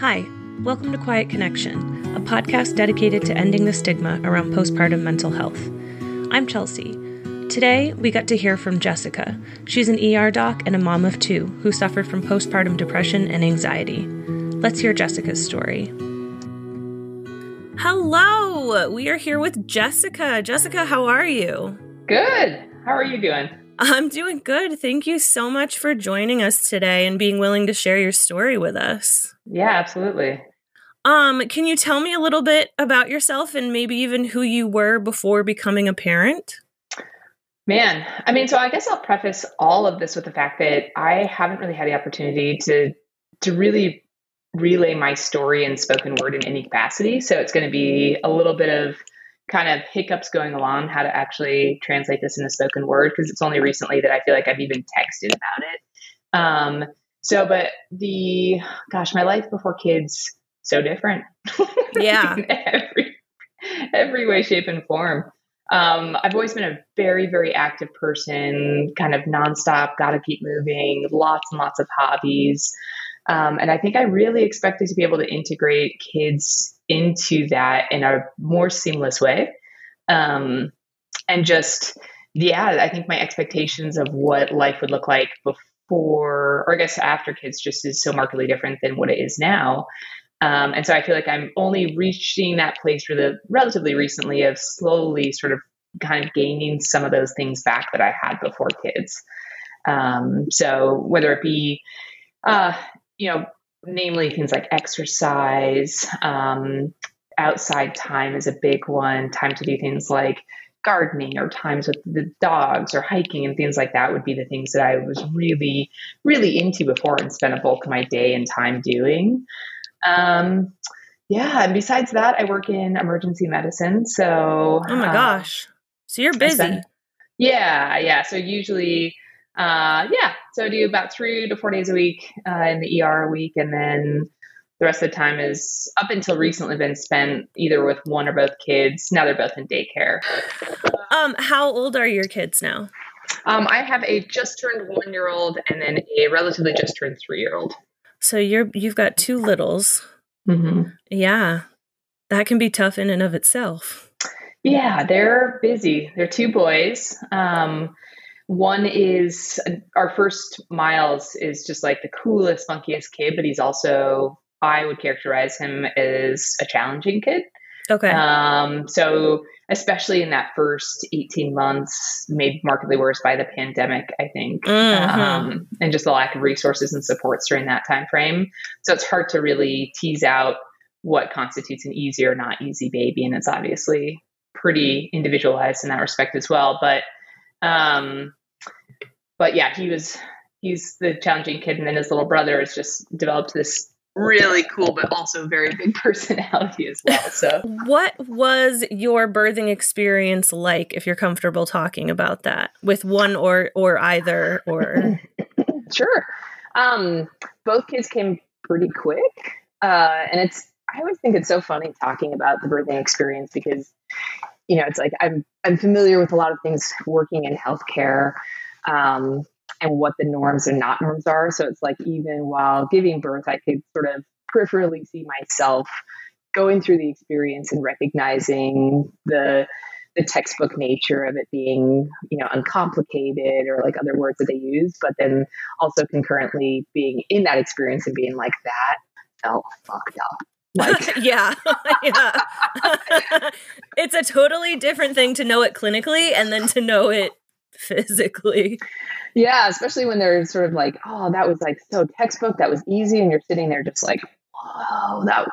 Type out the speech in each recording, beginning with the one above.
Hi, welcome to Quiet Connection, a podcast dedicated to ending the stigma around postpartum mental health. I'm Chelsea. Today, we got to hear from Jessica. She's an ER doc and a mom of two who suffered from postpartum depression and anxiety. Let's hear Jessica's story. Hello, we are here with Jessica. Jessica, how are you? Good. How are you doing? I'm doing good. Thank you so much for joining us today and being willing to share your story with us. Yeah, absolutely. Um, can you tell me a little bit about yourself and maybe even who you were before becoming a parent? Man, I mean, so I guess I'll preface all of this with the fact that I haven't really had the opportunity to to really relay my story in spoken word in any capacity. So it's going to be a little bit of kind of hiccups going along how to actually translate this into spoken word because it's only recently that I feel like I've even texted about it. Um, so, but the gosh, my life before kids so different. Yeah, every every way, shape, and form. Um, I've always been a very, very active person, kind of nonstop, got to keep moving, lots and lots of hobbies. Um, and I think I really expected to be able to integrate kids into that in a more seamless way. Um, and just, yeah, I think my expectations of what life would look like before, or I guess after kids, just is so markedly different than what it is now. Um, and so I feel like I'm only reaching that place really relatively recently of slowly sort of kind of gaining some of those things back that I had before kids. Um, so whether it be, uh, you know, namely things like exercise, um, outside time is a big one. Time to do things like gardening or times with the dogs or hiking and things like that would be the things that I was really, really into before and spent a bulk of my day and time doing. Um, yeah, and besides that, I work in emergency medicine. So, oh my uh, gosh, so you're busy. Spend, yeah, yeah. So usually uh, yeah, so I do about three to four days a week uh, in the ER a week, and then the rest of the time is up until recently been spent either with one or both kids. Now they're both in daycare. Um, how old are your kids now? Um, I have a just turned one year old and then a relatively just turned three year old. So you're you've got two littles. Mm-hmm. Yeah, that can be tough in and of itself. Yeah, they're busy. They're two boys. Um, one is our first Miles is just like the coolest, funkiest kid, but he's also I would characterize him as a challenging kid. Okay. Um, so especially in that first 18 months, made markedly worse by the pandemic, I think, mm-hmm. um, and just the lack of resources and supports during that time frame. So it's hard to really tease out what constitutes an easy or not easy baby, and it's obviously pretty individualized in that respect as well. But um, but yeah, he was he's the challenging kid, and then his little brother has just developed this really cool but also very big personality as well. So, what was your birthing experience like? If you're comfortable talking about that with one or or either or sure. Um, both kids came pretty quick, uh, and it's I always think it's so funny talking about the birthing experience because you know it's like I'm I'm familiar with a lot of things working in healthcare um, and what the norms and not norms are. So it's like even while giving birth, I could sort of peripherally see myself going through the experience and recognizing the the textbook nature of it being you know uncomplicated or like other words that they use but then also concurrently being in that experience and being like that felt fucked up. Like yeah. Yeah. It's a totally different thing to know it clinically and then to know it physically. Yeah, especially when they're sort of like, oh, that was like so textbook, that was easy, and you're sitting there just like, oh, that,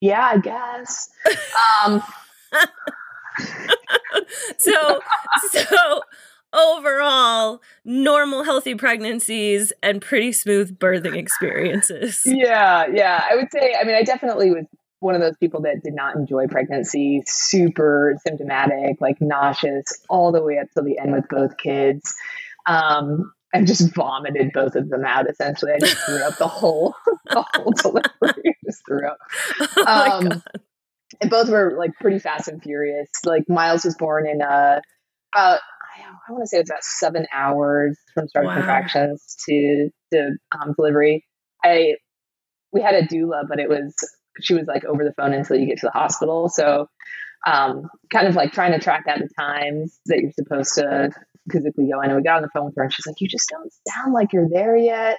yeah, I guess. um, so, so overall, normal, healthy pregnancies and pretty smooth birthing experiences. Yeah, yeah, I would say. I mean, I definitely was one of those people that did not enjoy pregnancy, super symptomatic, like nauseous, all the way up to the end with both kids. Um, and just vomited both of them out. Essentially, I just threw up the whole the whole delivery. just threw up. Oh um, and both were like pretty fast and furious. Like Miles was born in uh, about I want to say it's about seven hours from start wow. contractions to to um, delivery. I we had a doula, but it was she was like over the phone until you get to the hospital. So um, kind of like trying to track out the times that you're supposed to physically go. And we got on the phone with her and she's like, You just don't sound like you're there yet.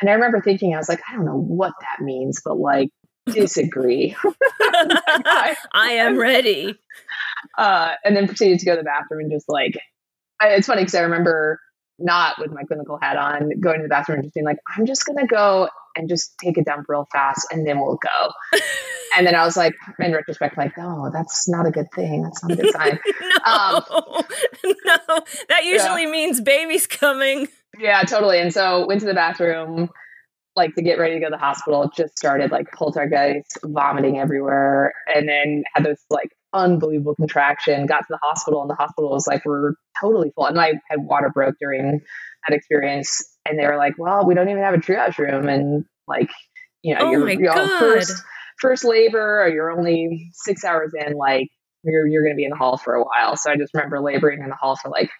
And I remember thinking, I was like, I don't know what that means, but like, disagree. I, I, am ready. Uh, and then proceeded to go to the bathroom and just like, I, it's funny because I remember not with my clinical hat on, going to the bathroom and just being like, I'm just going to go and just take a dump real fast and then we'll go. and then I was like, in retrospect, like, oh, that's not a good thing. That's not a good sign. no, um, no, that usually yeah. means baby's coming. Yeah, totally. And so went to the bathroom, like to get ready to go to the hospital. Just started like poltergeist, vomiting everywhere, and then had this like unbelievable contraction. Got to the hospital, and the hospital was like, we're totally full. And I had water broke during that experience, and they were like, well, we don't even have a triage room, and like, you know, oh you're, you're first first labor, or you're only six hours in, like you're you're going to be in the hall for a while. So I just remember laboring in the hall for like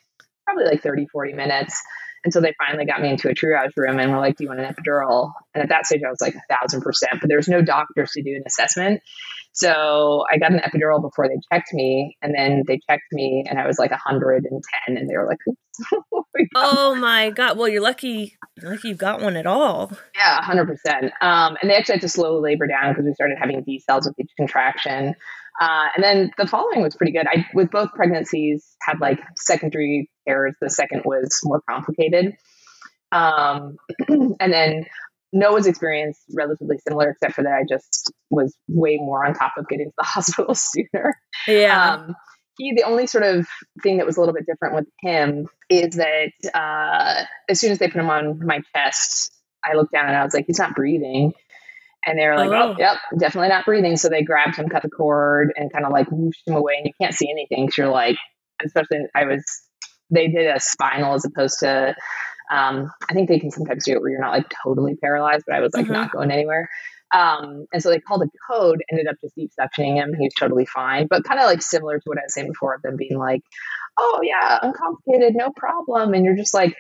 probably like 30, 40 minutes. And so they finally got me into a triage room and were like, Do you want an epidural? And at that stage, I was like a thousand percent, but there's no doctors to do an assessment. So I got an epidural before they checked me, and then they checked me, and I was like 110, and they were like, "Oh my god!" Well, you're lucky. You're lucky you got one at all. Yeah, 100. Um, percent And they actually had to slowly labor down because we started having decels with each contraction. Uh, and then the following was pretty good. I, with both pregnancies, had like secondary errors. The second was more complicated. Um, and then Noah's experience relatively similar, except for that I just was way more on top of getting to the hospital sooner. Yeah. Um, he, the only sort of thing that was a little bit different with him is that uh, as soon as they put him on my chest, I looked down and I was like, he's not breathing. And they were like, oh. oh, yep, definitely not breathing. So they grabbed him, cut the cord, and kind of like whooshed him away. And you can't see anything because you're like, especially I was, they did a spinal as opposed to, um, I think they can sometimes do it where you're not like totally paralyzed, but I was like mm-hmm. not going anywhere. Um, and so they called a code, ended up just deep suctioning him. He was totally fine, but kind of like similar to what I was saying before of them being like, oh, yeah, uncomplicated, no problem. And you're just like,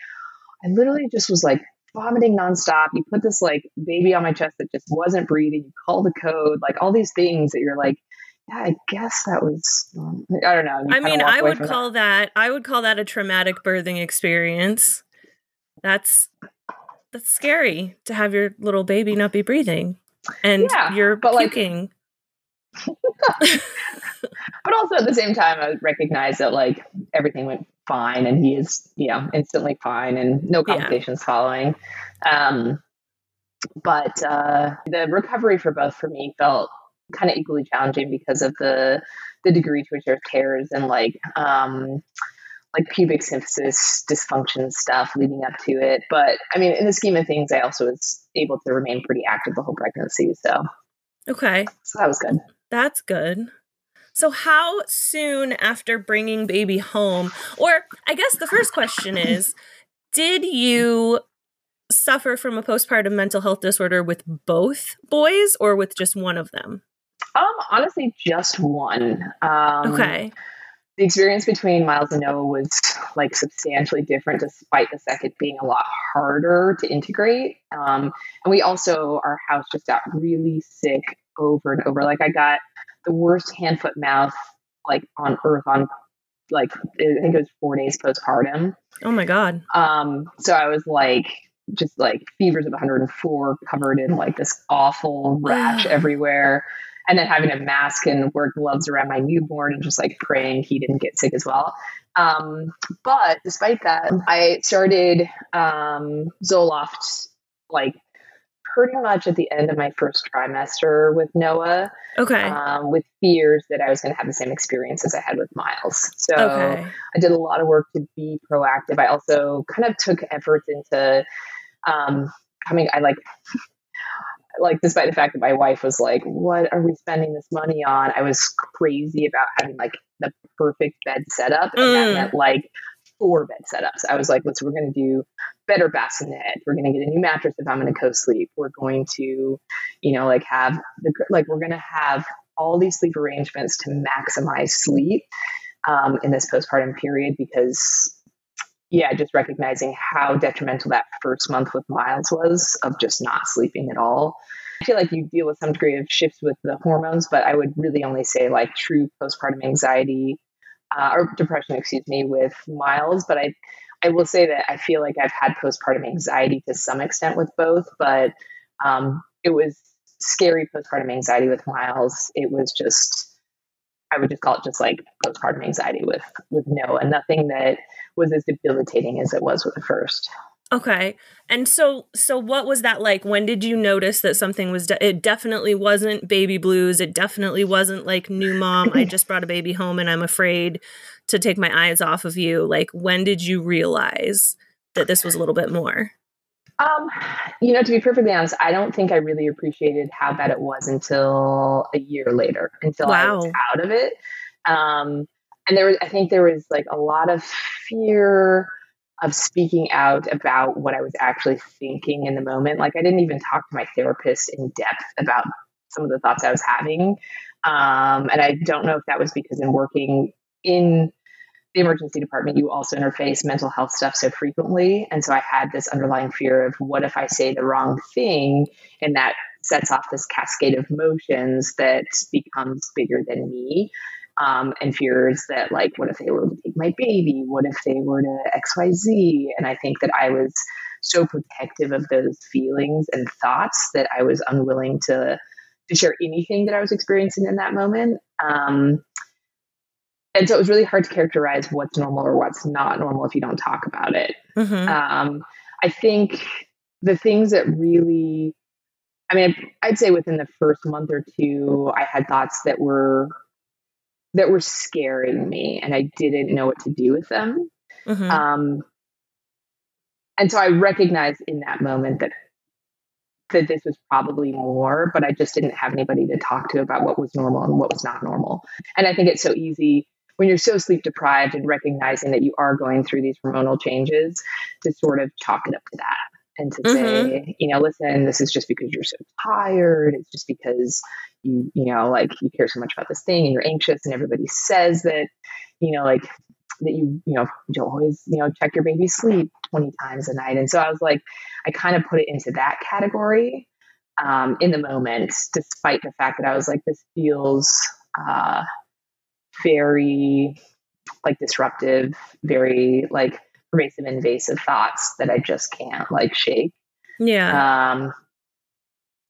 I literally just was like vomiting nonstop. You put this like baby on my chest that just wasn't breathing. You call the code, like all these things that you're like, yeah, I guess that was. Um, I don't know. I mean, I would call that. that. I would call that a traumatic birthing experience. That's that's scary to have your little baby not be breathing, and yeah, you're but puking. Like, but also at the same time, I recognize that like everything went fine and he is, you know, instantly fine and no complications yeah. following. Um, but uh, the recovery for both for me felt kind of equally challenging because of the the degree to which there's tears and like um, like pubic symphysis dysfunction stuff leading up to it. But I mean, in the scheme of things, I also was able to remain pretty active the whole pregnancy. So okay, so that was good. That's good. So, how soon after bringing baby home, or I guess the first question is, did you suffer from a postpartum mental health disorder with both boys or with just one of them? Um, honestly, just one. Um, okay. The experience between Miles and Noah was like substantially different, despite the second being a lot harder to integrate. Um, and we also, our house just got really sick over and over. Like I got the worst hand foot mouth like on earth on like I think it was four days postpartum. Oh my god. Um, so I was like just like fevers of 104, covered in like this awful rash everywhere, and then having a mask and wear gloves around my newborn and just like praying he didn't get sick as well. Um, but despite that, I started um, Zoloft like pretty much at the end of my first trimester with Noah. Okay. Um, with fears that I was going to have the same experience as I had with Miles. So okay. I did a lot of work to be proactive. I also kind of took efforts into um, coming. I like. like despite the fact that my wife was like what are we spending this money on i was crazy about having like the perfect bed setup and mm. that meant like four bed setups. I was like, listen, we're going to do better bassinet. We're going to get a new mattress if I'm going to co-sleep. We're going to, you know, like have the like we're going to have all these sleep arrangements to maximize sleep um, in this postpartum period because yeah, just recognizing how detrimental that first month with Miles was of just not sleeping at all. I feel like you deal with some degree of shifts with the hormones, but I would really only say like true postpartum anxiety uh, or depression, excuse me, with Miles. But I, I will say that I feel like I've had postpartum anxiety to some extent with both, but um, it was scary postpartum anxiety with Miles. It was just, I would just call it just like postpartum anxiety with with Noah, nothing that was as debilitating as it was with the first. Okay. And so so what was that like? When did you notice that something was de- it definitely wasn't baby blues. It definitely wasn't like new mom, I just brought a baby home and I'm afraid to take my eyes off of you. Like when did you realize that this was a little bit more? Um, you know, to be perfectly honest, I don't think I really appreciated how bad it was until a year later, until wow. I was out of it. Um, and there was, I think there was like a lot of fear of speaking out about what I was actually thinking in the moment. Like I didn't even talk to my therapist in depth about some of the thoughts I was having. Um, and I don't know if that was because in working in the emergency department, you also interface mental health stuff so frequently. And so I had this underlying fear of what if I say the wrong thing? And that sets off this cascade of emotions that becomes bigger than me um, and fears that like what if they were to take my baby? What if they were to xyz and i think that i was so protective of those feelings and thoughts that i was unwilling to to share anything that i was experiencing in that moment. Um, and so it was really hard to characterize what's normal or what's not normal if you don't talk about it mm-hmm. um, i think the things that really I mean, I'd say within the first month or two, I had thoughts that were that were scaring me and I didn't know what to do with them. Mm-hmm. Um, and so I recognized in that moment that that this was probably more, but I just didn't have anybody to talk to about what was normal and what was not normal. And I think it's so easy when you're so sleep deprived and recognizing that you are going through these hormonal changes to sort of chalk it up to that and to mm-hmm. say, you know, listen, this is just because you're so tired. It's just because you, you know, like you care so much about this thing and you're anxious and everybody says that, you know, like that you, you know, you don't always, you know, check your baby's sleep 20 times a night. And so I was like, I kind of put it into that category um, in the moment, despite the fact that I was like, this feels uh, very like disruptive, very like pervasive, invasive thoughts that I just can't like shake. Yeah. Um,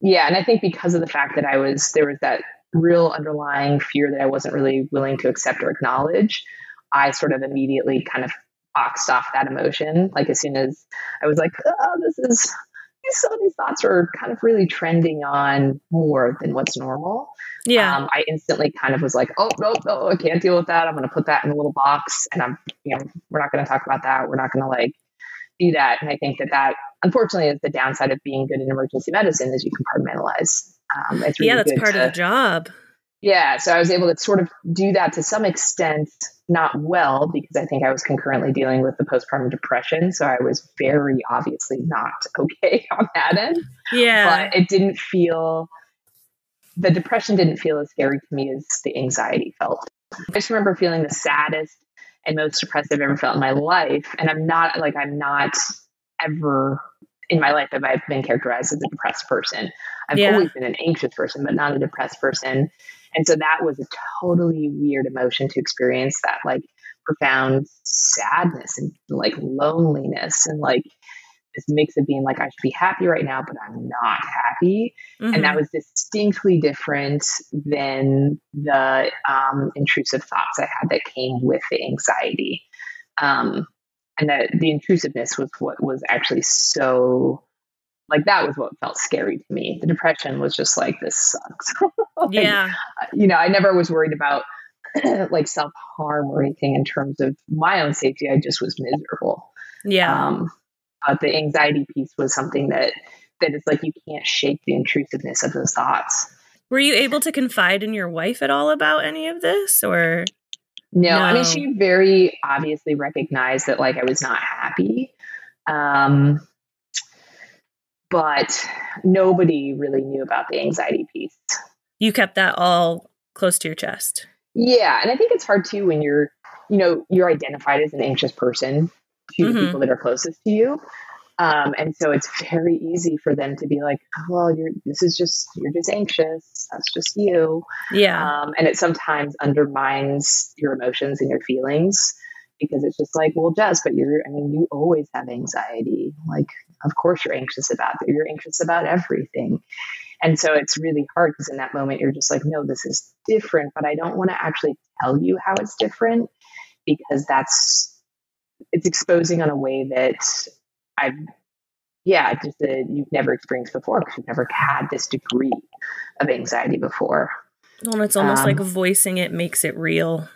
yeah, and I think because of the fact that I was there was that real underlying fear that I wasn't really willing to accept or acknowledge, I sort of immediately kind of boxed off that emotion. Like as soon as I was like, oh, this is some of these thoughts are kind of really trending on more than what's normal. Yeah. Um, I instantly kind of was like, oh, no, no, I can't deal with that. I'm going to put that in a little box and I'm, you know, we're not going to talk about that. We're not going to like do that. And I think that that unfortunately is the downside of being good in emergency medicine is you compartmentalize. Um, really yeah, that's part to, of the job. Yeah. So I was able to sort of do that to some extent, not well, because I think I was concurrently dealing with the postpartum depression. So I was very obviously not okay on that end. Yeah. But it didn't feel, the depression didn't feel as scary to me as the anxiety felt. I just remember feeling the saddest and most depressed I've ever felt in my life. And I'm not like, I'm not ever in my life have I been characterized as a depressed person. I've yeah. always been an anxious person, but not a depressed person. And so that was a totally weird emotion to experience that like profound sadness and like loneliness and like this mix of being like, I should be happy right now, but I'm not happy. Mm-hmm. And that mm-hmm. was distinctly different than the um, intrusive thoughts I had that came with the anxiety. Um, and that the intrusiveness was what was actually so like that was what felt scary to me. The depression was just like this sucks. like, yeah. You know, I never was worried about like self harm or anything in terms of my own safety. I just was miserable. Yeah. Um, but the anxiety piece was something that that is like you can't shake the intrusiveness of those thoughts. Were you able to confide in your wife at all about any of this or no, no, I mean she very obviously recognized that like I was not happy. Um but nobody really knew about the anxiety piece. You kept that all close to your chest. Yeah, and I think it's hard too when you're, you know, you're identified as an anxious person to mm-hmm. the people that are closest to you. Um, and so it's very easy for them to be like, oh, well, you're, this is just, you're just anxious. That's just you. Yeah. Um, and it sometimes undermines your emotions and your feelings because it's just like, well, Jess, but you're, I mean, you always have anxiety. Like, of course you're anxious about it. You're anxious about everything. And so it's really hard because in that moment you're just like, no, this is different, but I don't want to actually tell you how it's different because that's, it's exposing on a way that I've, yeah, just that you've never experienced before because you've never had this degree of anxiety before. Well, it's almost um, like voicing it makes it real.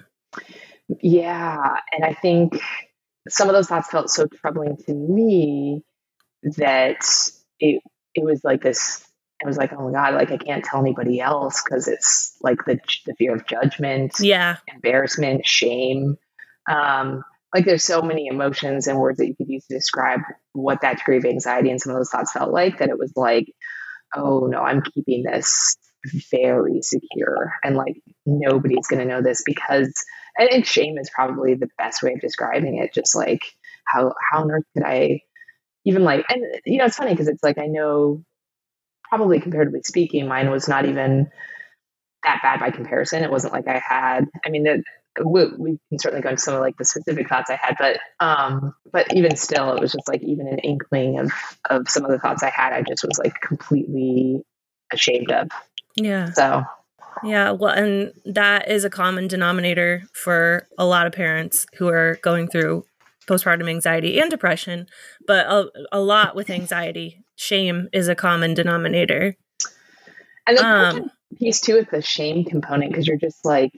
Yeah. And I think some of those thoughts felt so troubling to me that it, it was like this I was like, oh my God, like I can't tell anybody else because it's like the, the fear of judgment, yeah, embarrassment, shame. Um, like there's so many emotions and words that you could use to describe what that degree of anxiety and some of those thoughts felt like that it was like oh no i'm keeping this very secure and like nobody's going to know this because i think shame is probably the best way of describing it just like how how on earth could i even like and you know it's funny because it's like i know probably comparatively speaking mine was not even that bad by comparison it wasn't like i had i mean the we, we, can certainly go into some of like the specific thoughts I had, but um, but even still, it was just like even an inkling of of some of the thoughts I had. I just was like completely ashamed of. Yeah. So. Yeah, well, and that is a common denominator for a lot of parents who are going through postpartum anxiety and depression, but a, a lot with anxiety. Shame is a common denominator. And the um, piece too with the shame component, because you're just like,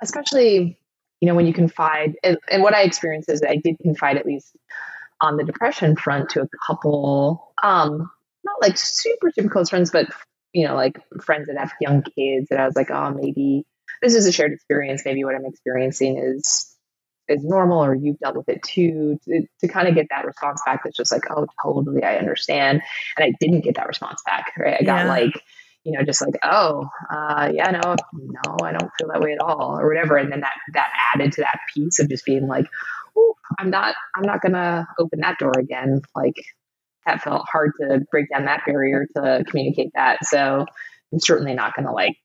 especially you know when you confide and, and what i experienced is i did confide at least on the depression front to a couple um not like super super close friends but you know like friends that have young kids that i was like oh maybe this is a shared experience maybe what i'm experiencing is is normal or you've dealt with it too to, to kind of get that response back that's just like oh totally i understand and i didn't get that response back right i got yeah. like you know, just like, oh, uh, yeah, no, no, I don't feel that way at all, or whatever. And then that that added to that piece of just being like, oh, I'm not, I'm not gonna open that door again. Like that felt hard to break down that barrier to communicate that. So I'm certainly not gonna like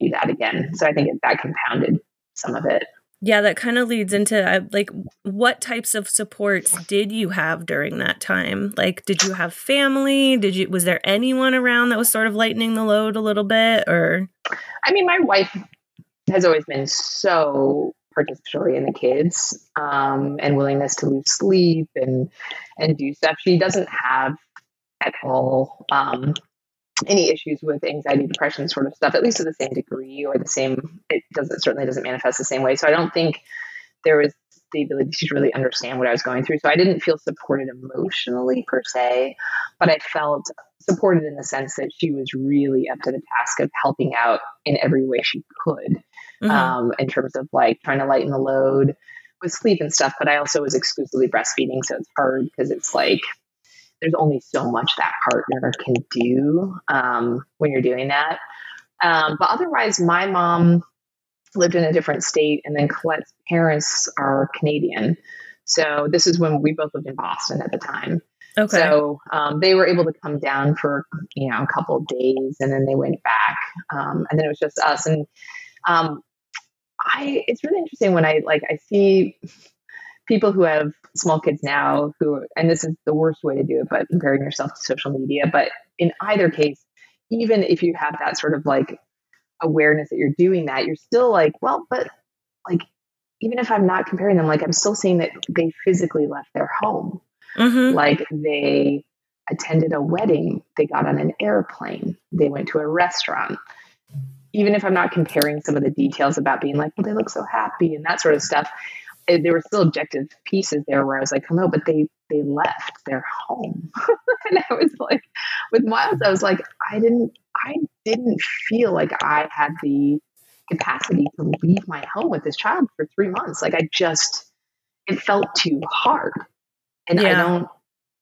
do that again. So I think that compounded some of it yeah that kind of leads into uh, like what types of supports did you have during that time? Like did you have family? Did you was there anyone around that was sort of lightening the load a little bit or? I mean my wife has always been so participatory in the kids um, and willingness to lose sleep and and do stuff. She doesn't have at all um, any issues with anxiety, depression sort of stuff, at least to the same degree or the same, it doesn't certainly doesn't manifest the same way. So I don't think there was the ability to really understand what I was going through. So I didn't feel supported emotionally per se, but I felt supported in the sense that she was really up to the task of helping out in every way she could, mm-hmm. um, in terms of like trying to lighten the load with sleep and stuff. But I also was exclusively breastfeeding, so it's hard because it's like there's only so much that partner can do um, when you're doing that. Um, but otherwise, my mom lived in a different state, and then Colette's parents are Canadian. So this is when we both lived in Boston at the time. Okay. So um, they were able to come down for you know a couple of days, and then they went back, um, and then it was just us. And um, I, it's really interesting when I like I see people who have small kids now who, and this is the worst way to do it, but comparing yourself to social media. But in either case, even if you have that sort of like awareness that you're doing that, you're still like, well, but like, even if I'm not comparing them, like I'm still seeing that they physically left their home. Mm-hmm. Like they attended a wedding, they got on an airplane, they went to a restaurant. Even if I'm not comparing some of the details about being like, well, they look so happy and that sort of stuff, it, there were still objective pieces there where I was like, oh no, but they they left their home, and I was like, with Miles, I was like, I didn't I didn't feel like I had the capacity to leave my home with this child for three months. Like I just it felt too hard, and yeah. I don't.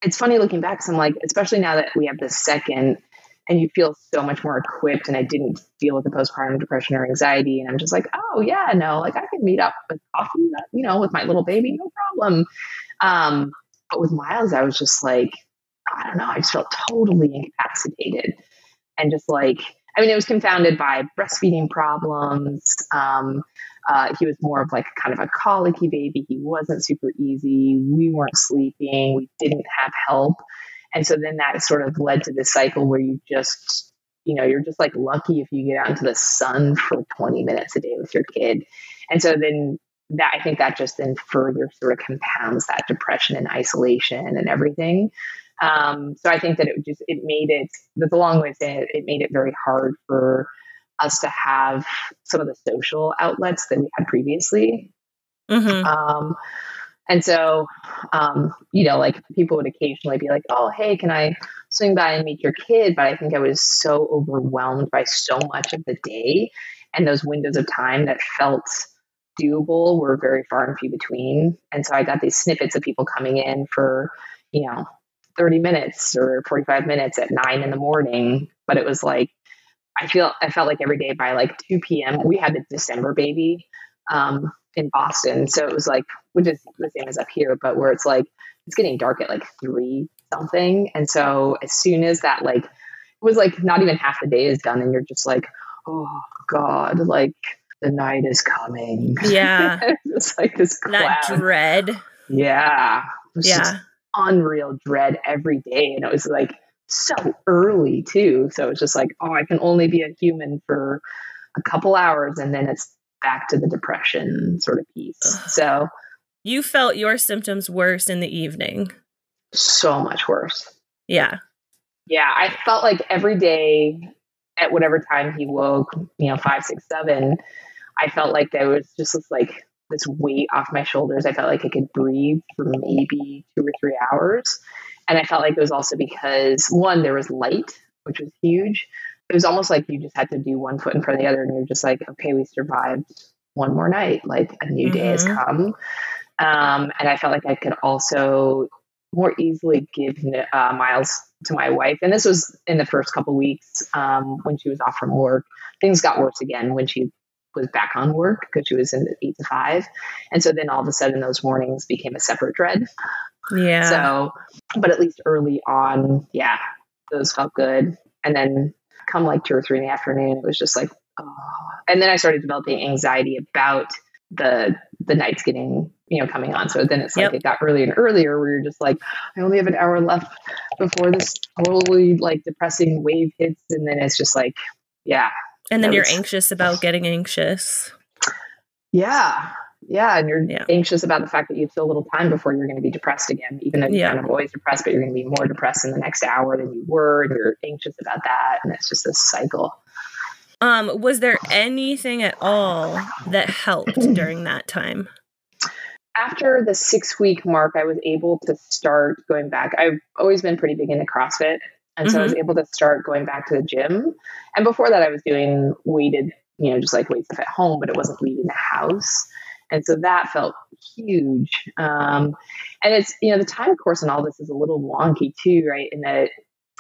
It's funny looking back because I'm like, especially now that we have the second and you feel so much more equipped. And I didn't deal with the postpartum depression or anxiety. And I'm just like, oh yeah, no, like I can meet up with coffee, you know, with my little baby, no problem. Um, but with Miles, I was just like, I don't know, I just felt totally incapacitated and just like, I mean, it was confounded by breastfeeding problems. Um, uh, he was more of like kind of a colicky baby. He wasn't super easy. We weren't sleeping. We didn't have help. And so then that sort of led to this cycle where you just, you know, you're just like lucky if you get out into the sun for 20 minutes a day with your kid. And so then that I think that just then further sort of compounds that depression and isolation and everything. Um, so I think that it just it made it that's a long way to say it, it made it very hard for us to have some of the social outlets that we had previously. Mm-hmm. Um, and so, um, you know, like people would occasionally be like, "Oh, hey, can I swing by and meet your kid?" But I think I was so overwhelmed by so much of the day, and those windows of time that felt doable were very far and few between. And so I got these snippets of people coming in for, you know, 30 minutes or 45 minutes at nine in the morning. But it was like, I feel, I felt like every day by like 2 p.m., we had the December baby um, in Boston. So it was like, which is the same as up here, but where it's like, it's getting dark at like three something. And so as soon as that, like, it was like not even half the day is done, and you're just like, oh God, like the night is coming. Yeah. it's like this cloud. That dread. Yeah. Yeah. Unreal dread every day. And it was like so early too. So it's just like, oh, I can only be a human for a couple hours and then it's back to the depression sort of piece. So you felt your symptoms worse in the evening. So much worse. Yeah. Yeah. I felt like every day at whatever time he woke, you know, five, six, seven, I felt like there was just this like this weight off my shoulders. I felt like I could breathe for maybe two or three hours. And I felt like it was also because one, there was light, which was huge. It was almost like you just had to do one foot in front of the other, and you're just like, okay, we survived one more night. Like a new mm-hmm. day has mm-hmm. come. Um, and I felt like I could also more easily give uh, Miles to my wife. And this was in the first couple weeks um, when she was off from work. Things got worse again when she was back on work because she was in eight to five. And so then all of a sudden those mornings became a separate dread. Yeah. So, but at least early on, yeah, those felt good. And then come like two or three in the afternoon, it was just like, oh. And then I started developing anxiety about the the nights getting you know coming on. So then it's like yep. it got earlier and earlier where you're just like i only have an hour left before this totally like depressing wave hits. And then it's just like yeah. And then you're was, anxious about getting anxious. Yeah yeah and you're yeah. anxious about the fact that you have so little time before you're going to be depressed again even though you're yeah. kind of always depressed but you're going to be more depressed in the next hour than you were and you're anxious about that and it's just this cycle um, was there anything at all that helped during that time? After the six week mark, I was able to start going back. I've always been pretty big into CrossFit. And so mm-hmm. I was mm-hmm. able to start going back to the gym. And before that, I was doing weighted, you know, just like weight stuff at home, but it wasn't leaving the house. And so that felt huge. Um, and it's, you know, the time course and all this is a little wonky too, right? In that,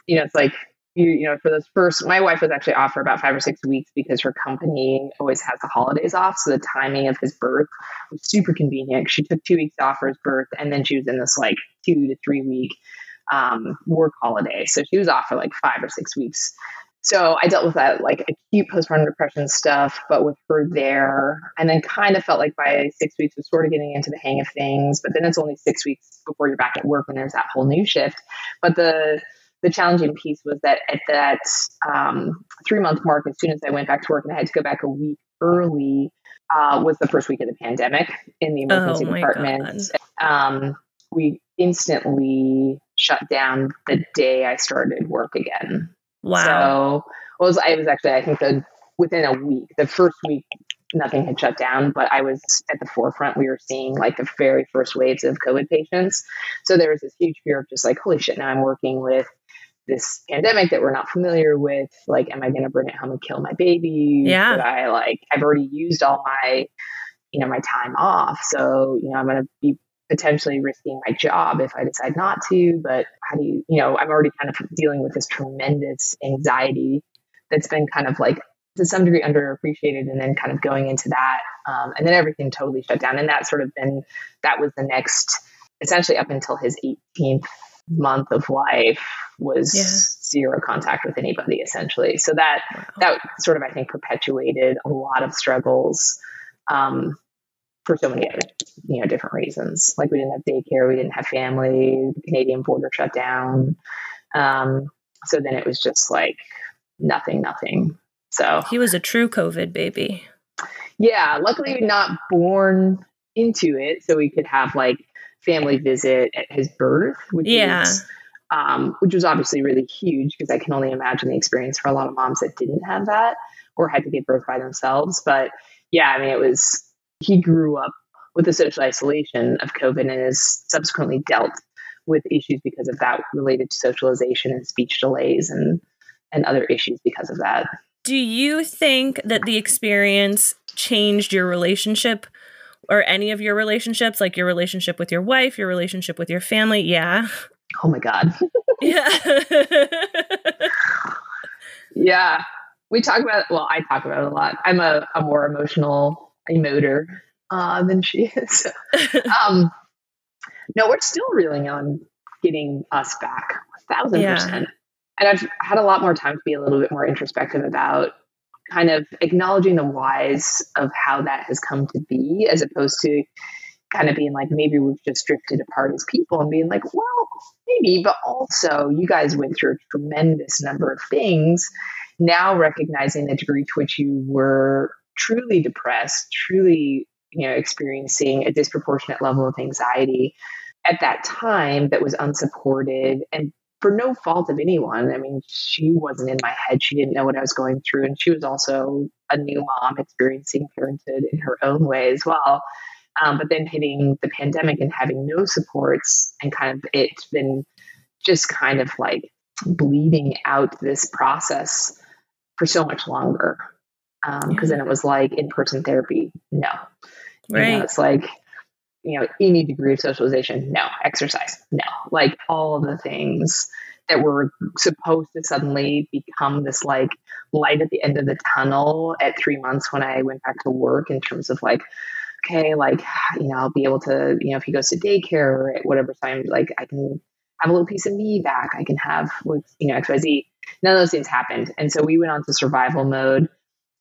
you know, it's like you, you know, for those first, my wife was actually off for about five or six weeks because her company always has the holidays off. So the timing of his birth was super convenient. She took two weeks off for his birth and then she was in this like two to three week um, work holiday. So she was off for like five or six weeks. So I dealt with that like acute postpartum depression stuff, but with her there, and then kind of felt like by six weeks was sort of getting into the hang of things. But then it's only six weeks before you're back at work and there's that whole new shift. But the the challenging piece was that at that um, three month mark, as soon as I went back to work and I had to go back a week early, uh, was the first week of the pandemic in the emergency oh department. Um, we instantly shut down the day I started work again. Wow. So it was I was actually I think the within a week, the first week nothing had shut down, but I was at the forefront. We were seeing like the very first waves of COVID patients. So there was this huge fear of just like, holy shit, now I'm working with this pandemic that we're not familiar with. Like, am I going to bring it home and kill my baby? Yeah. I like, I've already used all my, you know, my time off. So, you know, I'm going to be potentially risking my job if I decide not to. But how do you, you know, I'm already kind of dealing with this tremendous anxiety that's been kind of like to some degree underappreciated and then kind of going into that. Um, and then everything totally shut down. And that sort of been, that was the next, essentially up until his 18th month of life was Yeah. zero contact with anybody essentially. So that Wow. that sort of I think perpetuated a lot of struggles um, for so many other you know different reasons. Like we didn't have daycare, we didn't have family, the Canadian border shut down. Um, so then it was just like nothing, nothing. So He was a true COVID baby. yeah, luckily not born into it, so we could have like family visit at his birth, which Yeah. is um, which was obviously really huge because I can only imagine the experience for a lot of moms that didn't have that or had to give birth by themselves. But yeah, I mean, it was he grew up with the social isolation of COVID and has subsequently dealt with issues because of that related to socialization and speech delays and and other issues because of that. Do you think that the experience changed your relationship or any of your relationships, like your relationship with your wife, your relationship with your family? Yeah. Oh my God. Yeah. Yeah. We talk about well, I talk about it a lot. I'm a, a more emotional emoter uh, than she is. um, no, we're still reeling on getting us back, a thousand Yeah. percent. And I've had a lot more time to be a little bit more introspective about kind of acknowledging the whys of how that has come to be, as opposed to kind of being like, maybe we've just drifted apart as people and being like, well, maybe, but also you guys went through a tremendous number of things. Now recognizing the degree to which you were truly depressed, truly, you know, experiencing a disproportionate level of anxiety at that time that was unsupported and for no fault of anyone. I mean, she wasn't in my head. She didn't know what I was going through. And she was also a new mom experiencing parenthood in her own way as well. Um, but then hitting the pandemic and having no supports and kind of it's been just kind of like bleeding out this process for so much longer. Um, because then it was like in person therapy, no. You know, right. it's like, you know, any degree of socialization, no. Exercise, no. Like all of the things that were supposed to suddenly become this like light at the end of the tunnel at three months when I went back to work in terms of like, okay, like, you know, I'll be able to, you know, if he goes to daycare or at whatever time, like I can have a little piece of me back. I can have with, you know, XYZ. None of those things happened. And so we went on to survival mode,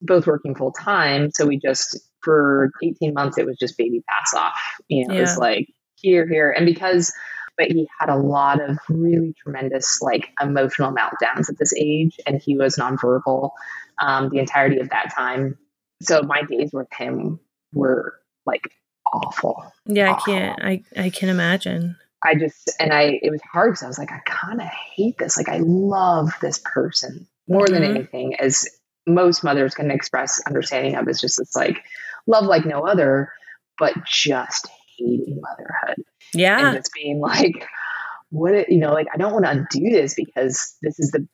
both working full time. So we just, for 18 months, it was just baby pass off. You know, it was like here, here. And because, but he had a lot of really tremendous, like, emotional meltdowns at this age, and he was nonverbal um, the entirety of that time. So my days with him were like awful. Yeah, I can't. I I can imagine. I just and I it was hard because I was like, I kind of hate this. Like I love this person more than Mhm. anything, as most mothers can express understanding of. It's just it's like love like no other, but just hating motherhood Yeah. and just being like, what it, you know, like I don't want to undo this because this is the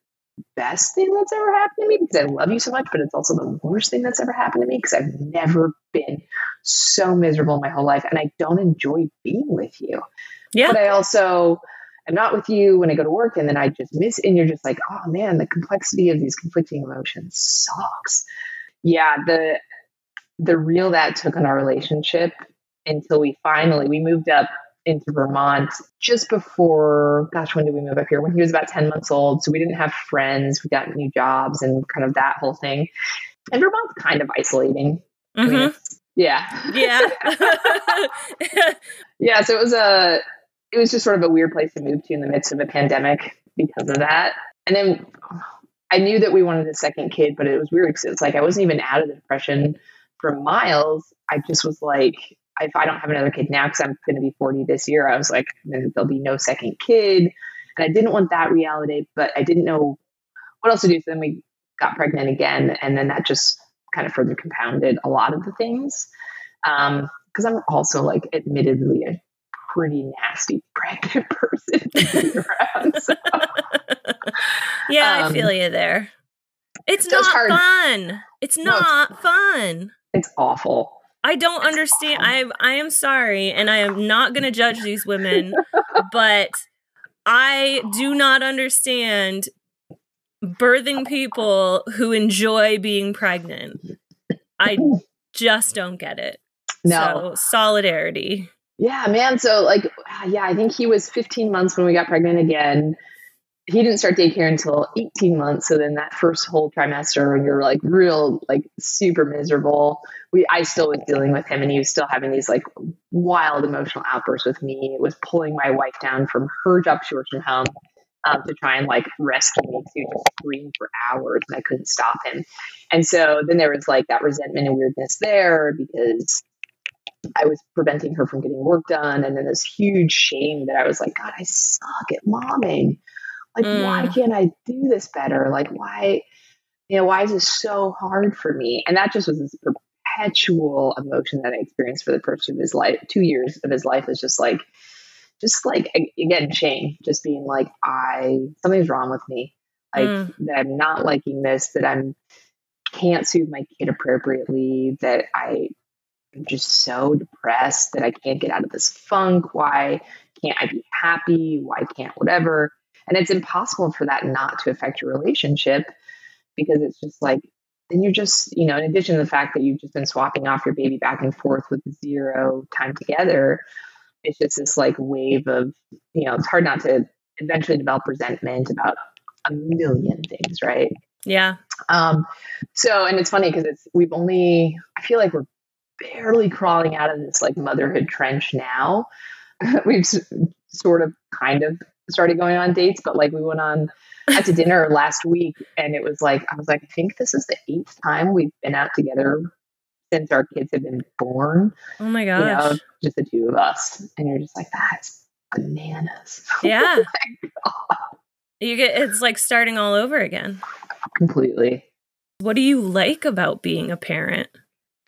best thing that's ever happened to me because I love you so much, but it's also the worst thing that's ever happened to me because I've never been so miserable in my whole life and I don't enjoy being with you Yeah. but I also am not with you when I go to work, and then I just miss. And you're just like, oh man, the complexity of these conflicting emotions sucks. Yeah, the the real that took on our relationship until we finally we moved up into Vermont just before. Gosh, when did we move up here? When he was about ten months old, so we didn't have friends. We got new jobs and kind of that whole thing. And Vermont's kind of isolating. I mean, Mhm. yeah, Yeah. yeah so it was a it was just sort of a weird place to move to in the midst of a pandemic because of that. And then i knew that we wanted a second kid but it was weird because it's like i wasn't even out of the depression for miles. I just was like if i don't have another kid now because i'm going to be 40 this year i was like there'll be no second kid. And i didn't want that reality but i didn't know what else to do. So then we got pregnant again and then that just kind of further compounded a lot of the things. Um because I'm also like admittedly a pretty nasty pregnant person to be around. So yeah, I Um, feel you there. It's not hard. fun. It's No, it's- not fun. it's awful. I don't understand. I I am sorry, and I am not going to judge these women, but I do not understand birthing people who enjoy being pregnant. I just don't get it. No. So solidarity. Yeah, man. So like yeah, I think he was 15 months when we got pregnant again. He didn't start daycare until 18 months. So then that first whole trimester, when you're like real, like super miserable, we I still was dealing with him, and he was still having these like wild emotional outbursts with me. It was pulling my wife down from her job. She worked from home um, to try and like rescue me to just scream for hours and I couldn't stop him. And so then there was like that resentment and weirdness there because I was preventing her from getting work done. And then this huge shame that I was like, God, I suck at momming. Like, mm. why can't I do this better? Like, why, you know, why is this so hard for me? And that just was this perpetual emotion that I experienced for the first of his life, two years of his life is just like, just like again shame just being like i something's wrong with me like mm. that i'm not liking this that i'm can't soothe my kid appropriately that i am just so depressed that i can't get out of this funk. Why can't i be happy? Why can't whatever? And it's impossible for that not to affect your relationship because it's just like then you're just you know in addition to the fact that you've just been swapping off your baby back and forth with zero time together it's just this like wave of you know it's hard not to eventually develop resentment about a million things right? Yeah. Um so and it's funny because it's we've only i feel like we're barely crawling out of this like motherhood trench now we've sort of kind of started going on dates but like we went on out to dinner last week and it was like i was like i think this is the eighth time we've been out together since our kids have been born. Oh my gosh. You know, just the two of us. And you're just like, that's bananas. Yeah. oh you get it's like starting all over again. Completely. What do you like about being a parent?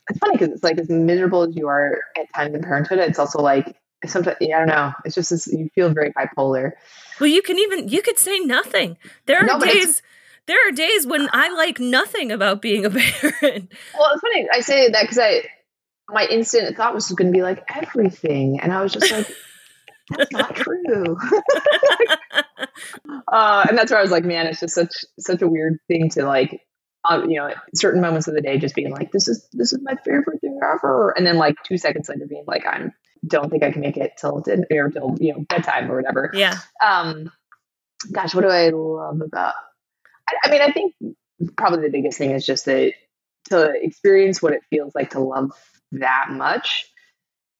It's funny because it's like as miserable as you are at times in parenthood, it's also like sometimes I don't know. It's just this, you feel very bipolar. Well, you can even you could say nothing. There are no, days there are days when I like nothing about being a parent. Well, it's funny. I say that because I, my instant thought was going to be like everything, and I was just like, that's not true. uh, and that's where I was like, man, it's just such such a weird thing to like, um, you know, certain moments of the day just being like, this is this is my favorite thing ever, and then like two seconds later being like, I'm don't think I can make it till dinner or till you know bedtime or whatever. Yeah. Um, gosh, what do I love about I, I mean, I think probably the biggest thing is just that to experience what it feels like to love that much,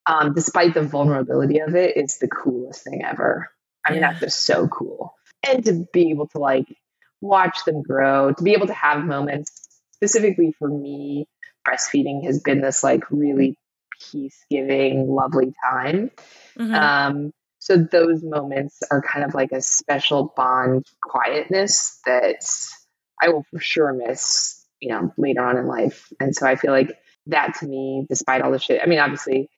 um, despite the vulnerability of it, is the coolest thing ever. I mean, that's just so cool. And to be able to like watch them grow, to be able to have moments, specifically for me, breastfeeding has been this like really peace giving, lovely time. Mm-hmm. Um, so those moments are kind of like a special bond quietness that I will for sure miss, you know, later on in life. And so I feel like that to me, despite all the shit, I mean, obviously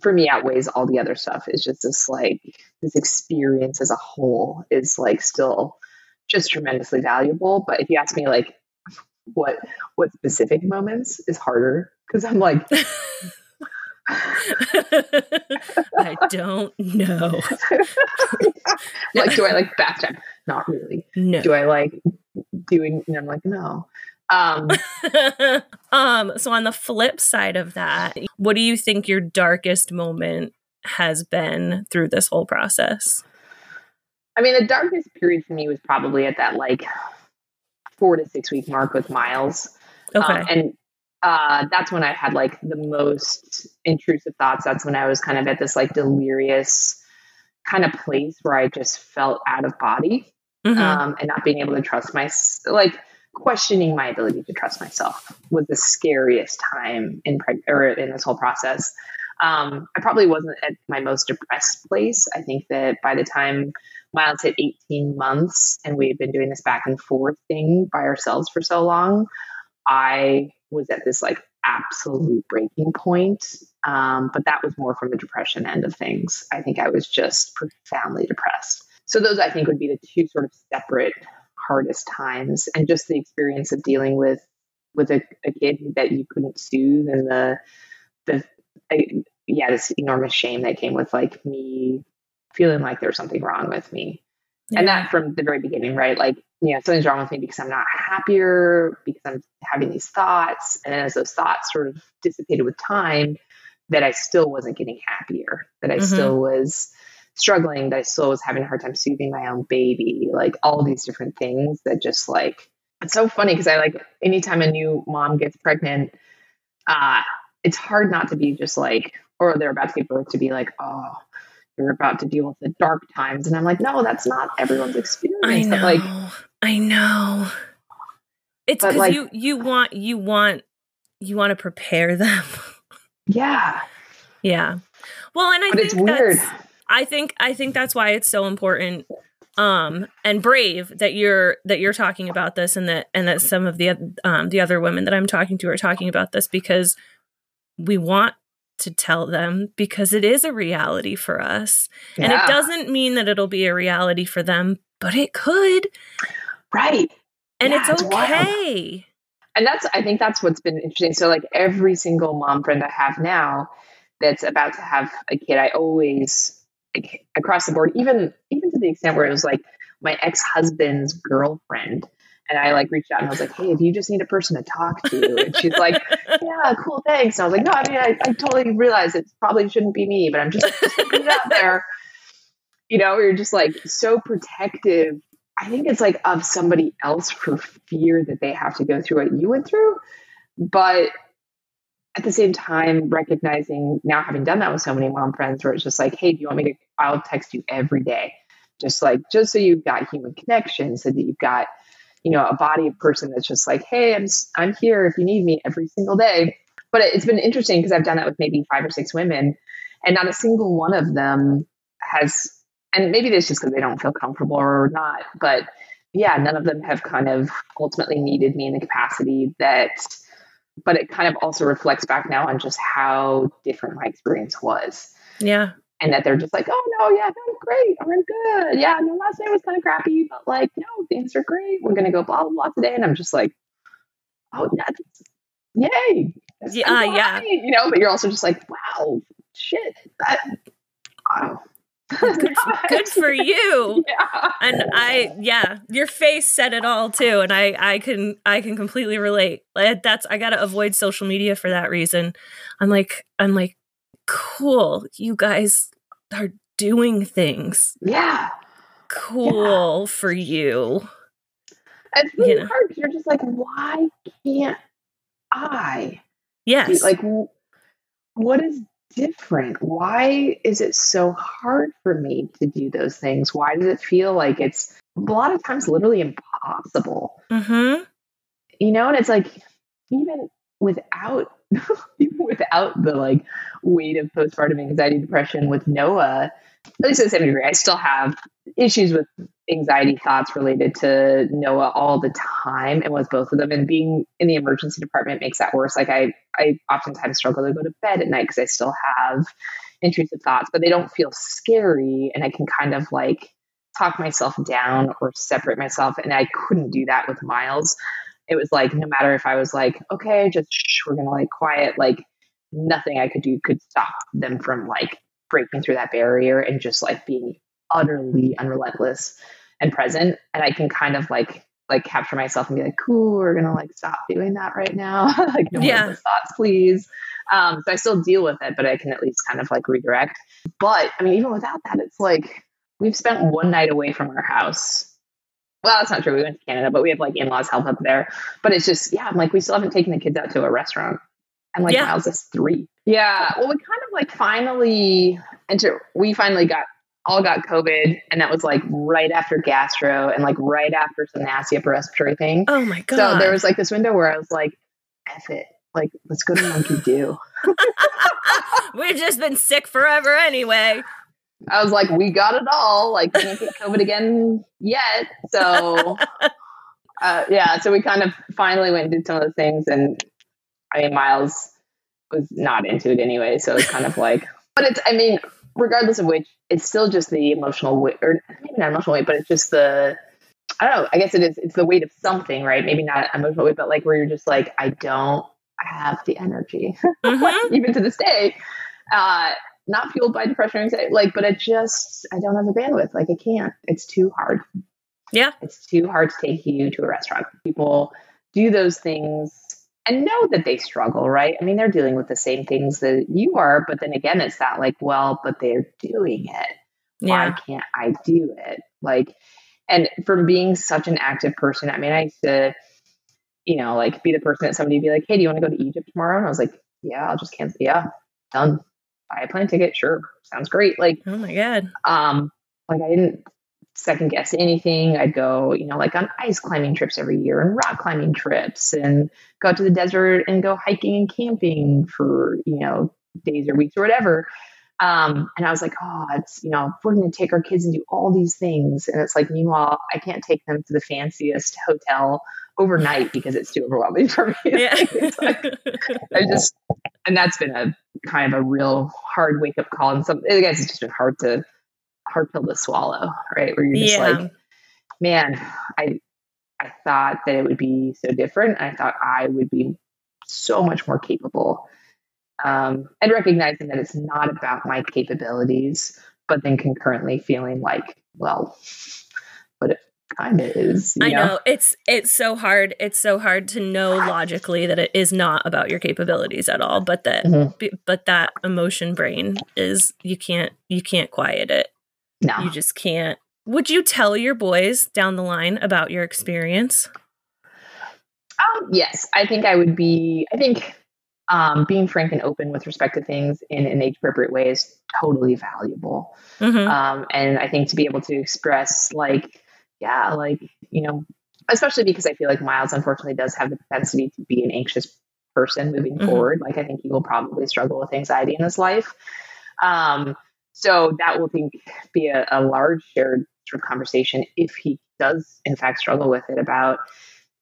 for me outweighs all the other stuff. It's just this like this experience as a whole is like still just tremendously valuable. But if you ask me like what what specific moments is harder, because I'm like I don't know. like, do I like bath time? Not really. No. Do I like doing? And I'm like, no. Um, um. So on the flip side of that, what do you think your darkest moment has been through this whole process? I mean, the darkest period for me was probably at that like four to six week mark with Miles. Okay. Um, and uh, that's when I had like the most intrusive thoughts. That's when I was kind of at this like delirious kind of place where I just felt out of body mm-hmm. um, and not being able to trust my like questioning my ability to trust myself was the scariest time in preg- or in this whole process. Um, I probably wasn't at my most depressed place. I think that by the time Miles hit 18 months and we had been doing this back and forth thing by ourselves for so long, I was at this like absolute breaking point. Um, but that was more from the depression end of things. I think I was just profoundly depressed. So those I think would be the two sort of separate hardest times, and just the experience of dealing with with a, a kid that you couldn't soothe, and the the I, yeah this enormous shame that came with like me feeling like there's something wrong with me, yeah. and that from the very beginning, right? Like you know, something's wrong with me because I'm not happier, because I'm having these thoughts. And as those thoughts sort of dissipated with time, that I still wasn't getting happier, that I mm-hmm. still was struggling, that I still was having a hard time soothing my own baby, like all these different things that just like, it's so funny because I like anytime a new mom gets pregnant, uh, it's hard not to be just like, or they're about to give birth to be like, oh, you're about to deal with the dark times. And I'm like, no, that's not everyone's experience. I know. But like, I know. It's because like- you you want you want you want to prepare them. yeah, yeah. Well, and I but think it's weird. that's I think I think that's why it's so important um and brave that you're that you're talking about this and that and that some of the um the other women that I'm talking to are talking about this because we want to tell them because it is a reality for us. And it doesn't mean that it'll be a reality for them, but it could. Right. And Yeah, it's it's wild. okay. and that's i think that's what's been interesting so like every single mom friend i have now that's about to have a kid i always like, across the board even even to the extent where it was like my ex-husband's girlfriend and i like reached out and i was like hey if you just need a person to talk to and she's like yeah cool thanks and i was like no i mean i, I totally realize it probably shouldn't be me but i'm just, just putting it out there you know you're just like so protective I think it's like of somebody else for fear that they have to go through what you went through. But at the same time, recognizing now having done that with so many mom friends where it's just like, hey, do you want me to? I'll text you every day. Just like, just so you've got human connection, so that you've got, you know, a body of person that's just like, hey, I'm, I'm here if you need me every single day. But it's been interesting because I've done that with maybe five or six women, and not a single one of them has and maybe it's just because they don't feel comfortable or not but yeah none of them have kind of ultimately needed me in the capacity that but it kind of also reflects back now on just how different my experience was Yeah. And that they're just like oh no yeah no great i'm good yeah no last night was kind of crappy but like no things are great we're gonna go blah blah blah today and i'm just like oh that's yay That's Yeah, so uh, yeah. you know but you're also just like wow shit that wow oh, Good, good for you. yeah. And I yeah, your face said it all too and I I can I can completely relate. That's I got to avoid social media for that reason. I'm like I'm like cool. You guys are doing things. Yeah. Cool for you. It's really You know. hard you're just like, why can't I? Yes. Like, what is different? Why is it so hard for me to do those things? Why does it feel like it's a lot of times literally impossible? mhm. You know, and it's like, even without without the like weight of postpartum anxiety depression with Noah, at least to the same degree, I still have issues with anxiety thoughts related to Noah all the time and with both of them. And being in the emergency department makes that worse. Like I, I oftentimes struggle to go to bed at night because I still have intrusive thoughts, but they don't feel scary. And I can kind of like talk myself down or separate myself. And I couldn't do that with Miles. It was like, no matter if I was like, okay, just shh, we're to like quiet, like nothing I could do could stop them from like breaking through that barrier and just like being utterly unrelentless and present. And i can kind of like like capture myself and be like cool we're gonna like stop doing that right now. Like no Yeah. more thoughts please. Um so i still deal with it but i can at least kind of like redirect. But i mean even without that it's like we've spent one night away from our house well that's not true we went to canada but we have like in-laws help up there but it's just yeah i'm like we still haven't taken the kids out to a restaurant and like Yeah. miles is three yeah well we kind of like finally enter we finally got all got COVID, and that was like right after gastro and like right after some nasty upper respiratory thing. Oh my god. So there was like this window where I was like, "F it, like let's go to Monkey Do." We've just been sick forever anyway. I was like, "We got it all. Like, we can't get COVID again yet." So, uh, yeah. So we kind of finally went and did some of those things, and I mean, Miles was not into it anyway. So it's kind of like, but it's. I mean, regardless of which, it's still just the emotional weight, or maybe not emotional weight, but it's just the. I don't know. I guess it is. It's the weight of something, right? Maybe not emotional weight, but like where you're just like, I don't have the energy, Mhm. even to this day. Uh, not fueled by depression or anxiety, like, but it just, I don't have the bandwidth. Like, I can't. It's too hard. Yeah. It's too hard to take you to a restaurant. People do those things and know that they struggle, right? I mean, they're dealing with the same things that you are, but then again, it's that like, well, but they're doing it. Why yeah. can't I do it? Like, and from being such an active person, I mean, I used to, you know, like be the person that somebody would be like, hey, do you want to go to Egypt tomorrow? And I was like, yeah, I'll just cancel. Yeah, done. Buy a plane ticket. Sure. Sounds great. Like, oh my God. Um, like I didn't second guess anything. I'd go, you know, like on ice climbing trips every year and rock climbing trips and go out to the desert and go hiking and camping for, you know, days or weeks or whatever. Um, and I was like, oh, it's, you know, we're going to take our kids and do all these things. And it's like, meanwhile, I can't take them to the fanciest hotel overnight because it's too overwhelming for me. Yeah. like, I just, and that's been a kind of a real hard wake up call. And some, I guess it's just been hard to, hard pill to swallow, right? Where you're just yeah. like, man, I, I thought that it would be so different. I thought I would be so much more capable um, and recognizing that it's not about my capabilities, but then concurrently feeling like, well, but it kind of is. I know? know it's it's so hard. It's so hard to know logically that it is not about your capabilities at all, but that mm-hmm. but that emotion brain is you can't you can't quiet it. No, you just can't. Would you tell your boys down the line about your experience? Um, yes, I think I would be. I think um, being frank and open with respect to things in an age appropriate way is totally valuable. Mm-hmm. Um, and I think to be able to express, like, yeah, like, you know, especially because I feel like Miles unfortunately does have the propensity to be an anxious person moving mm-hmm. forward. Like, I think he will probably struggle with anxiety in his life. Um, so that will think be a, a large shared sort of conversation if he does in fact struggle with it about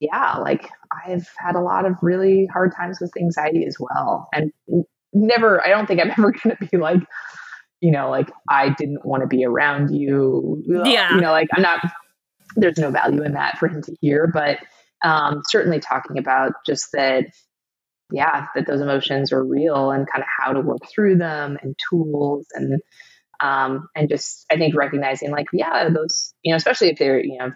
yeah, like I've had a lot of really hard times with anxiety as well. And never, I don't think I'm ever going to be like, you know, like I didn't want to be around you. Yeah. You know, like I'm not, there's no value in that for him to hear. But um, certainly talking about just that, yeah, that those emotions are real and kind of how to work through them and tools and, um, and just I think recognizing like, yeah, those, you know, especially if they're, you know,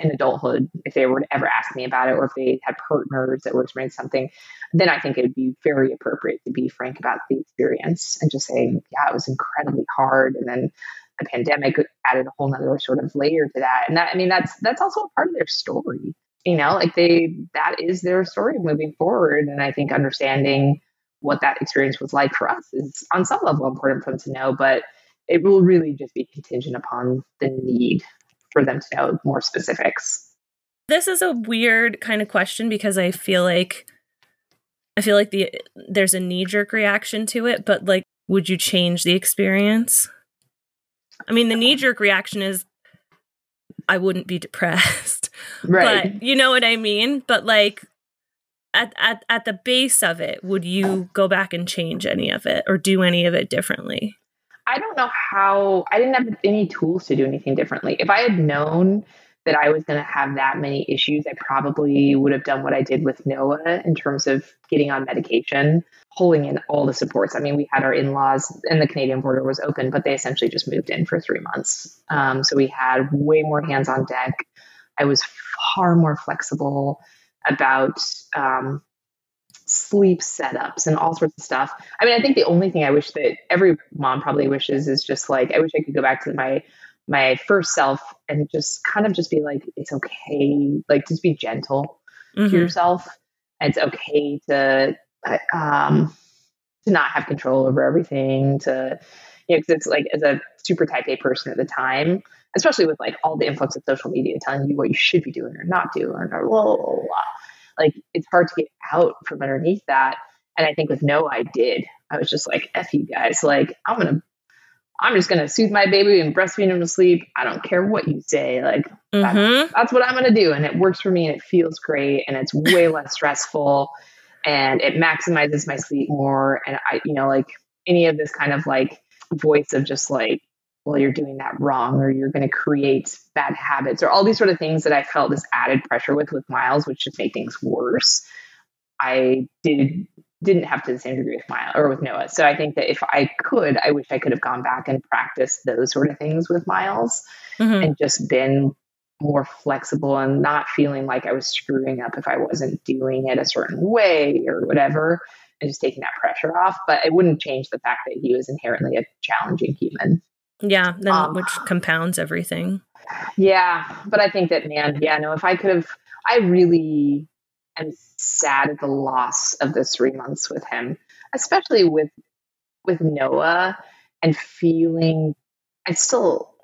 in adulthood, if they were to ever ask me about it, or if they had partners that were experiencing something, then I think it would be very appropriate to be frank about the experience and just say, yeah, it was incredibly hard. And then the pandemic added a whole nother sort of layer to that. And that, I mean, that's, that's also a part of their story, you know, like they, that is their story moving forward. And I think understanding what that experience was like for us is on some level important for them to know, but it will really just be contingent upon the need for them to know more specifics. This is a weird kind of question because I feel like I feel like the there's a knee jerk reaction to it, but like would you change the experience? I mean, the knee jerk reaction is I wouldn't be depressed. Right. But you know what I mean? But like at, at at the base of it, would you go back and change any of it or do any of it differently? I don't know how I didn't have any tools to do anything differently. If I had known that I was going to have that many issues, I probably would have done what I did with Noah in terms of getting on medication, pulling in all the supports. I mean, we had our in laws, and the Canadian border was open, but they essentially just moved in for three months. Um, so we had way more hands on deck. I was far more flexible about um, sleep setups and all sorts of stuff. I mean, I think the only thing I wish that every mom probably wishes is just like I wish I could go back to my my first self and just kind of just be like, it's okay, like just be gentle mm-hmm. to yourself. It's okay to um to not have control over everything. To you know, because it's like as a super type A person at the time, especially with like all the influx of social media telling you what you should be doing or not doing or blah, blah, blah, like it's hard to get out from underneath that. And I think with Noah, I did. I was just like, F you guys. Like, I'm to, I'm just going to soothe my baby and breastfeed him to sleep. I don't care what you say. Like, mm-hmm. that's, that's what I'm going to do. And it works for me and it feels great and it's way less stressful and it maximizes my sleep more. And I, you know, like any of this kind of like voice of just like, well, you're doing that wrong, or you're going to create bad habits, or all these sort of things that I felt this added pressure with with Miles, which just made things worse. I did didn't have to the same degree with Miles or with Noah. So I think that if I could, I wish I could have gone back and practiced those sort of things with Miles mm-hmm. and just been more flexible and not feeling like I was screwing up if I wasn't doing it a certain way or whatever, and just taking that pressure off. But it wouldn't change the fact that he was inherently a challenging human. Yeah, then um, which compounds everything. Yeah, but I think that man, yeah, no, if I could have, I really am sad at the loss of the three months with him, especially with with Noah, and feeling. I still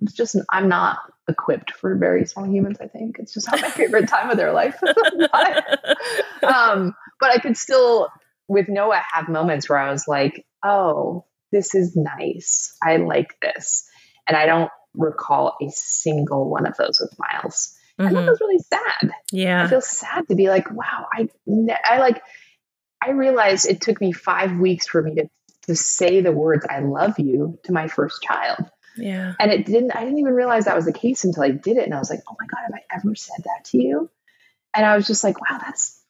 it's just I'm not equipped for very small humans. I think it's just not my favorite time of their life. um, but I could still, with Noah, have moments where I was like, "Oh, this is nice. I like this," and I don't recall a single one of those with Miles. Mm-hmm. And that was really sad. Yeah, I feel sad to be like, "Wow, I, I like." I realized it took me five weeks for me to to say the words "I love you" to my first child. Yeah. And it didn't, I didn't even realize that was the case until I did it. And I was like, oh my God, have I ever said that to you? And I was just like, wow, that's,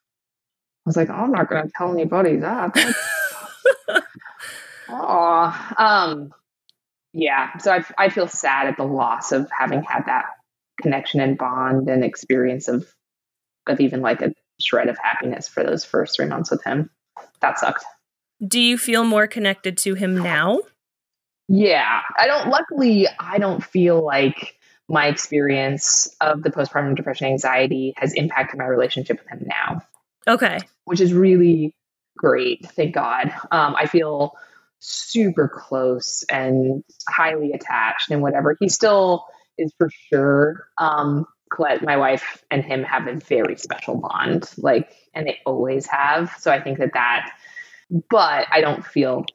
I was like, I'm not going to tell anybody that. Oh, um, yeah. So I, I feel sad at the loss of having had that connection and bond and experience of, of even like a shred of happiness for those first three months with him. That sucked. Do you feel more connected to him now? Yeah, I don't. Luckily, I don't feel like my experience of the postpartum depression anxiety has impacted my relationship with him now. Okay, which is really great. Thank God. Um, I feel super close and highly attached, and whatever he still is for sure. Um, Colette, my wife, and him have a very special bond, like, and they always have. So I think that that. But I don't feel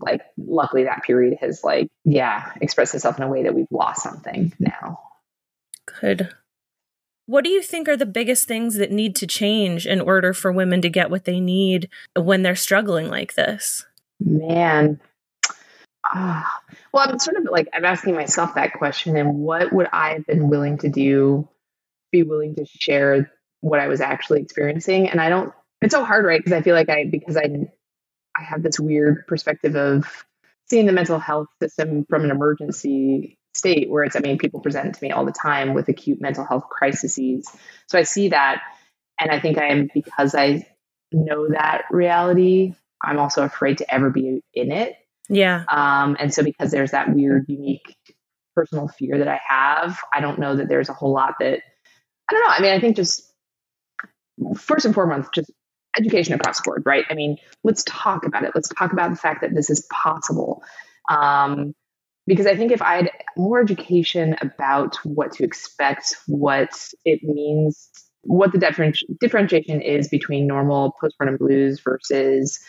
like luckily that period has like yeah expressed itself in a way that we've lost something now good what do you think are the biggest things that need to change in order for women to get what they need when they're struggling like this man well i'm sort of like i'm asking myself that question and what would i have been willing to do be willing to share what i was actually experiencing and i don't it's so hard right because i feel like i because i I have this weird perspective of seeing the mental health system from an emergency state where it's, I mean, people present to me all the time with acute mental health crises. So I see that. And I think I am, because I know that reality, I'm also afraid to ever be in it. Yeah. Um, and so because there's that weird, unique personal fear that I have, I don't know that there's a whole lot that, I don't know. I mean, I think just first and foremost, just education across the board, right? I mean, let's talk about it. Let's talk about the fact that this is possible. Um, because I think if I had more education about what to expect, what it means, what the differenti- differentiation is between normal postpartum blues versus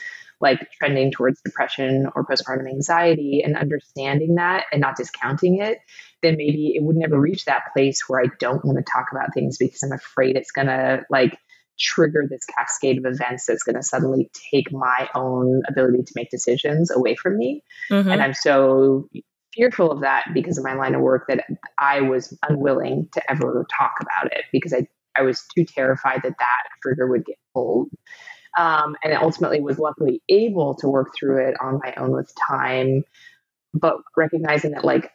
like trending towards depression or postpartum anxiety and understanding that and not discounting it, then maybe it would never reach that place where I don't want to talk about things because I'm afraid it's going to like trigger this cascade of events that's going to suddenly take my own ability to make decisions away from me. Mm-hmm. And I'm so fearful of that because of my line of work that I was unwilling to ever talk about it because I, I was too terrified that that trigger would get pulled. Um, and ultimately was luckily able to work through it on my own with time, but recognizing that like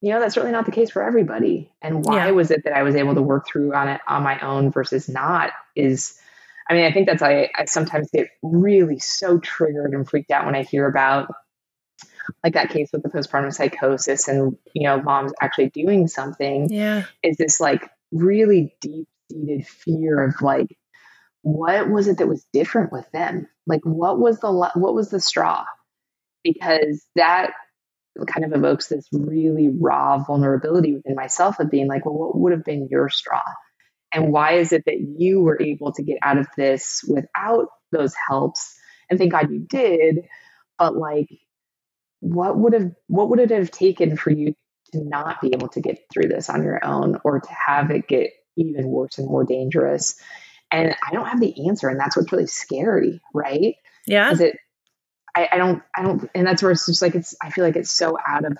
you know that's really not the case for everybody and why yeah. was it that i was able to work through on it on my own versus not is i mean i think that's I, I sometimes get really so triggered and freaked out when i hear about like that case with the postpartum psychosis and you know moms actually doing something yeah is this like really deep seated fear of like what was it that was different with them like what was the what was the straw because that kind of evokes this really raw vulnerability within myself of being like, well, what would have been your straw? And why is it that you were able to get out of this without those helps? And thank God you did. But like, what would have what would it have taken for you to not be able to get through this on your own or to have it get even worse and more dangerous? And I don't have the answer, and that's what's really scary, right? Yeah. Because it I, I don't, I don't, and that's where it's just like it's. I feel like it's so out of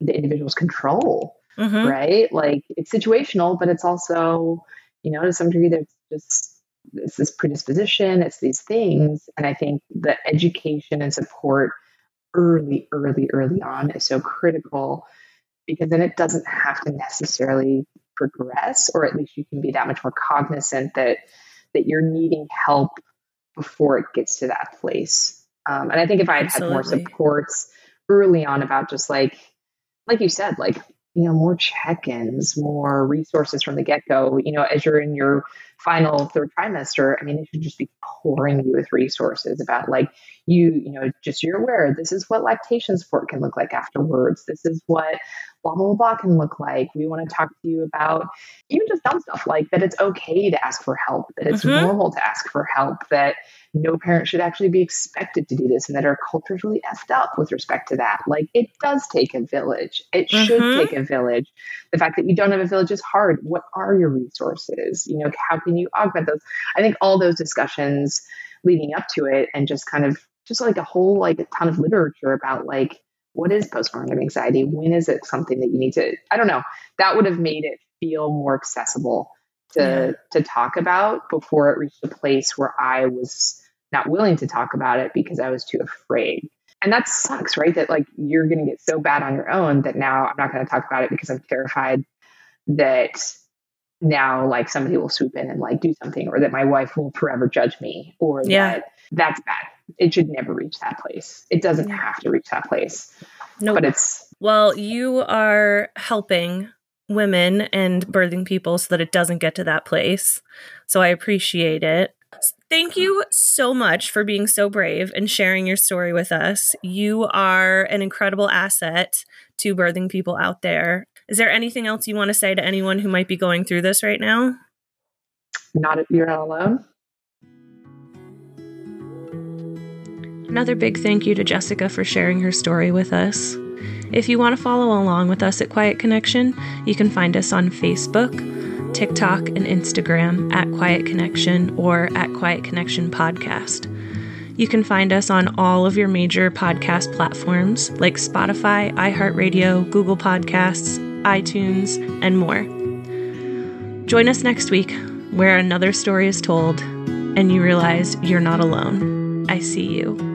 the individual's control, mm-hmm. right? Like it's situational, but it's also, you know, to some degree, there's just it's this predisposition, it's these things, and I think the education and support early, early, early on is so critical because then it doesn't have to necessarily progress, or at least you can be that much more cognizant that that you're needing help before it gets to that place. Um, and I think if I had Absolutely. had more supports early on about just like, like you said, like you know, more check-ins, more resources from the get-go. You know, as you're in your final third trimester, I mean, it should just be pouring you with resources about like you, you know, just you're aware this is what lactation support can look like afterwards. This is what blah blah blah can look like. We want to talk to you about even just dumb stuff like that it's okay to ask for help, that it's mm-hmm. normal to ask for help, that no parent should actually be expected to do this and that our culture is really effed up with respect to that. Like it does take a village. It mm-hmm. should take a village. The fact that you don't have a village is hard. What are your resources? You know, how can you augment those? I think all those discussions leading up to it and just kind of just like a whole like a ton of literature about like what is postpartum anxiety? When is it something that you need to I don't know. That would have made it feel more accessible to yeah. to talk about before it reached a place where I was not willing to talk about it because I was too afraid. And that sucks, right? That like you're going to get so bad on your own that now I'm not going to talk about it because I'm terrified that now like somebody will swoop in and like do something or that my wife will forever judge me or yeah. that that's bad. It should never reach that place. It doesn't have to reach that place. No, nope. but it's well, you are helping women and birthing people so that it doesn't get to that place. So I appreciate it. Thank you so much for being so brave and sharing your story with us. You are an incredible asset to birthing people out there. Is there anything else you want to say to anyone who might be going through this right now? Not if you're not alone. Another big thank you to Jessica for sharing her story with us. If you want to follow along with us at Quiet Connection, you can find us on Facebook, TikTok, and Instagram at Quiet Connection or at Quiet Connection Podcast. You can find us on all of your major podcast platforms like Spotify, iHeartRadio, Google Podcasts, iTunes, and more. Join us next week where another story is told and you realize you're not alone. I see you.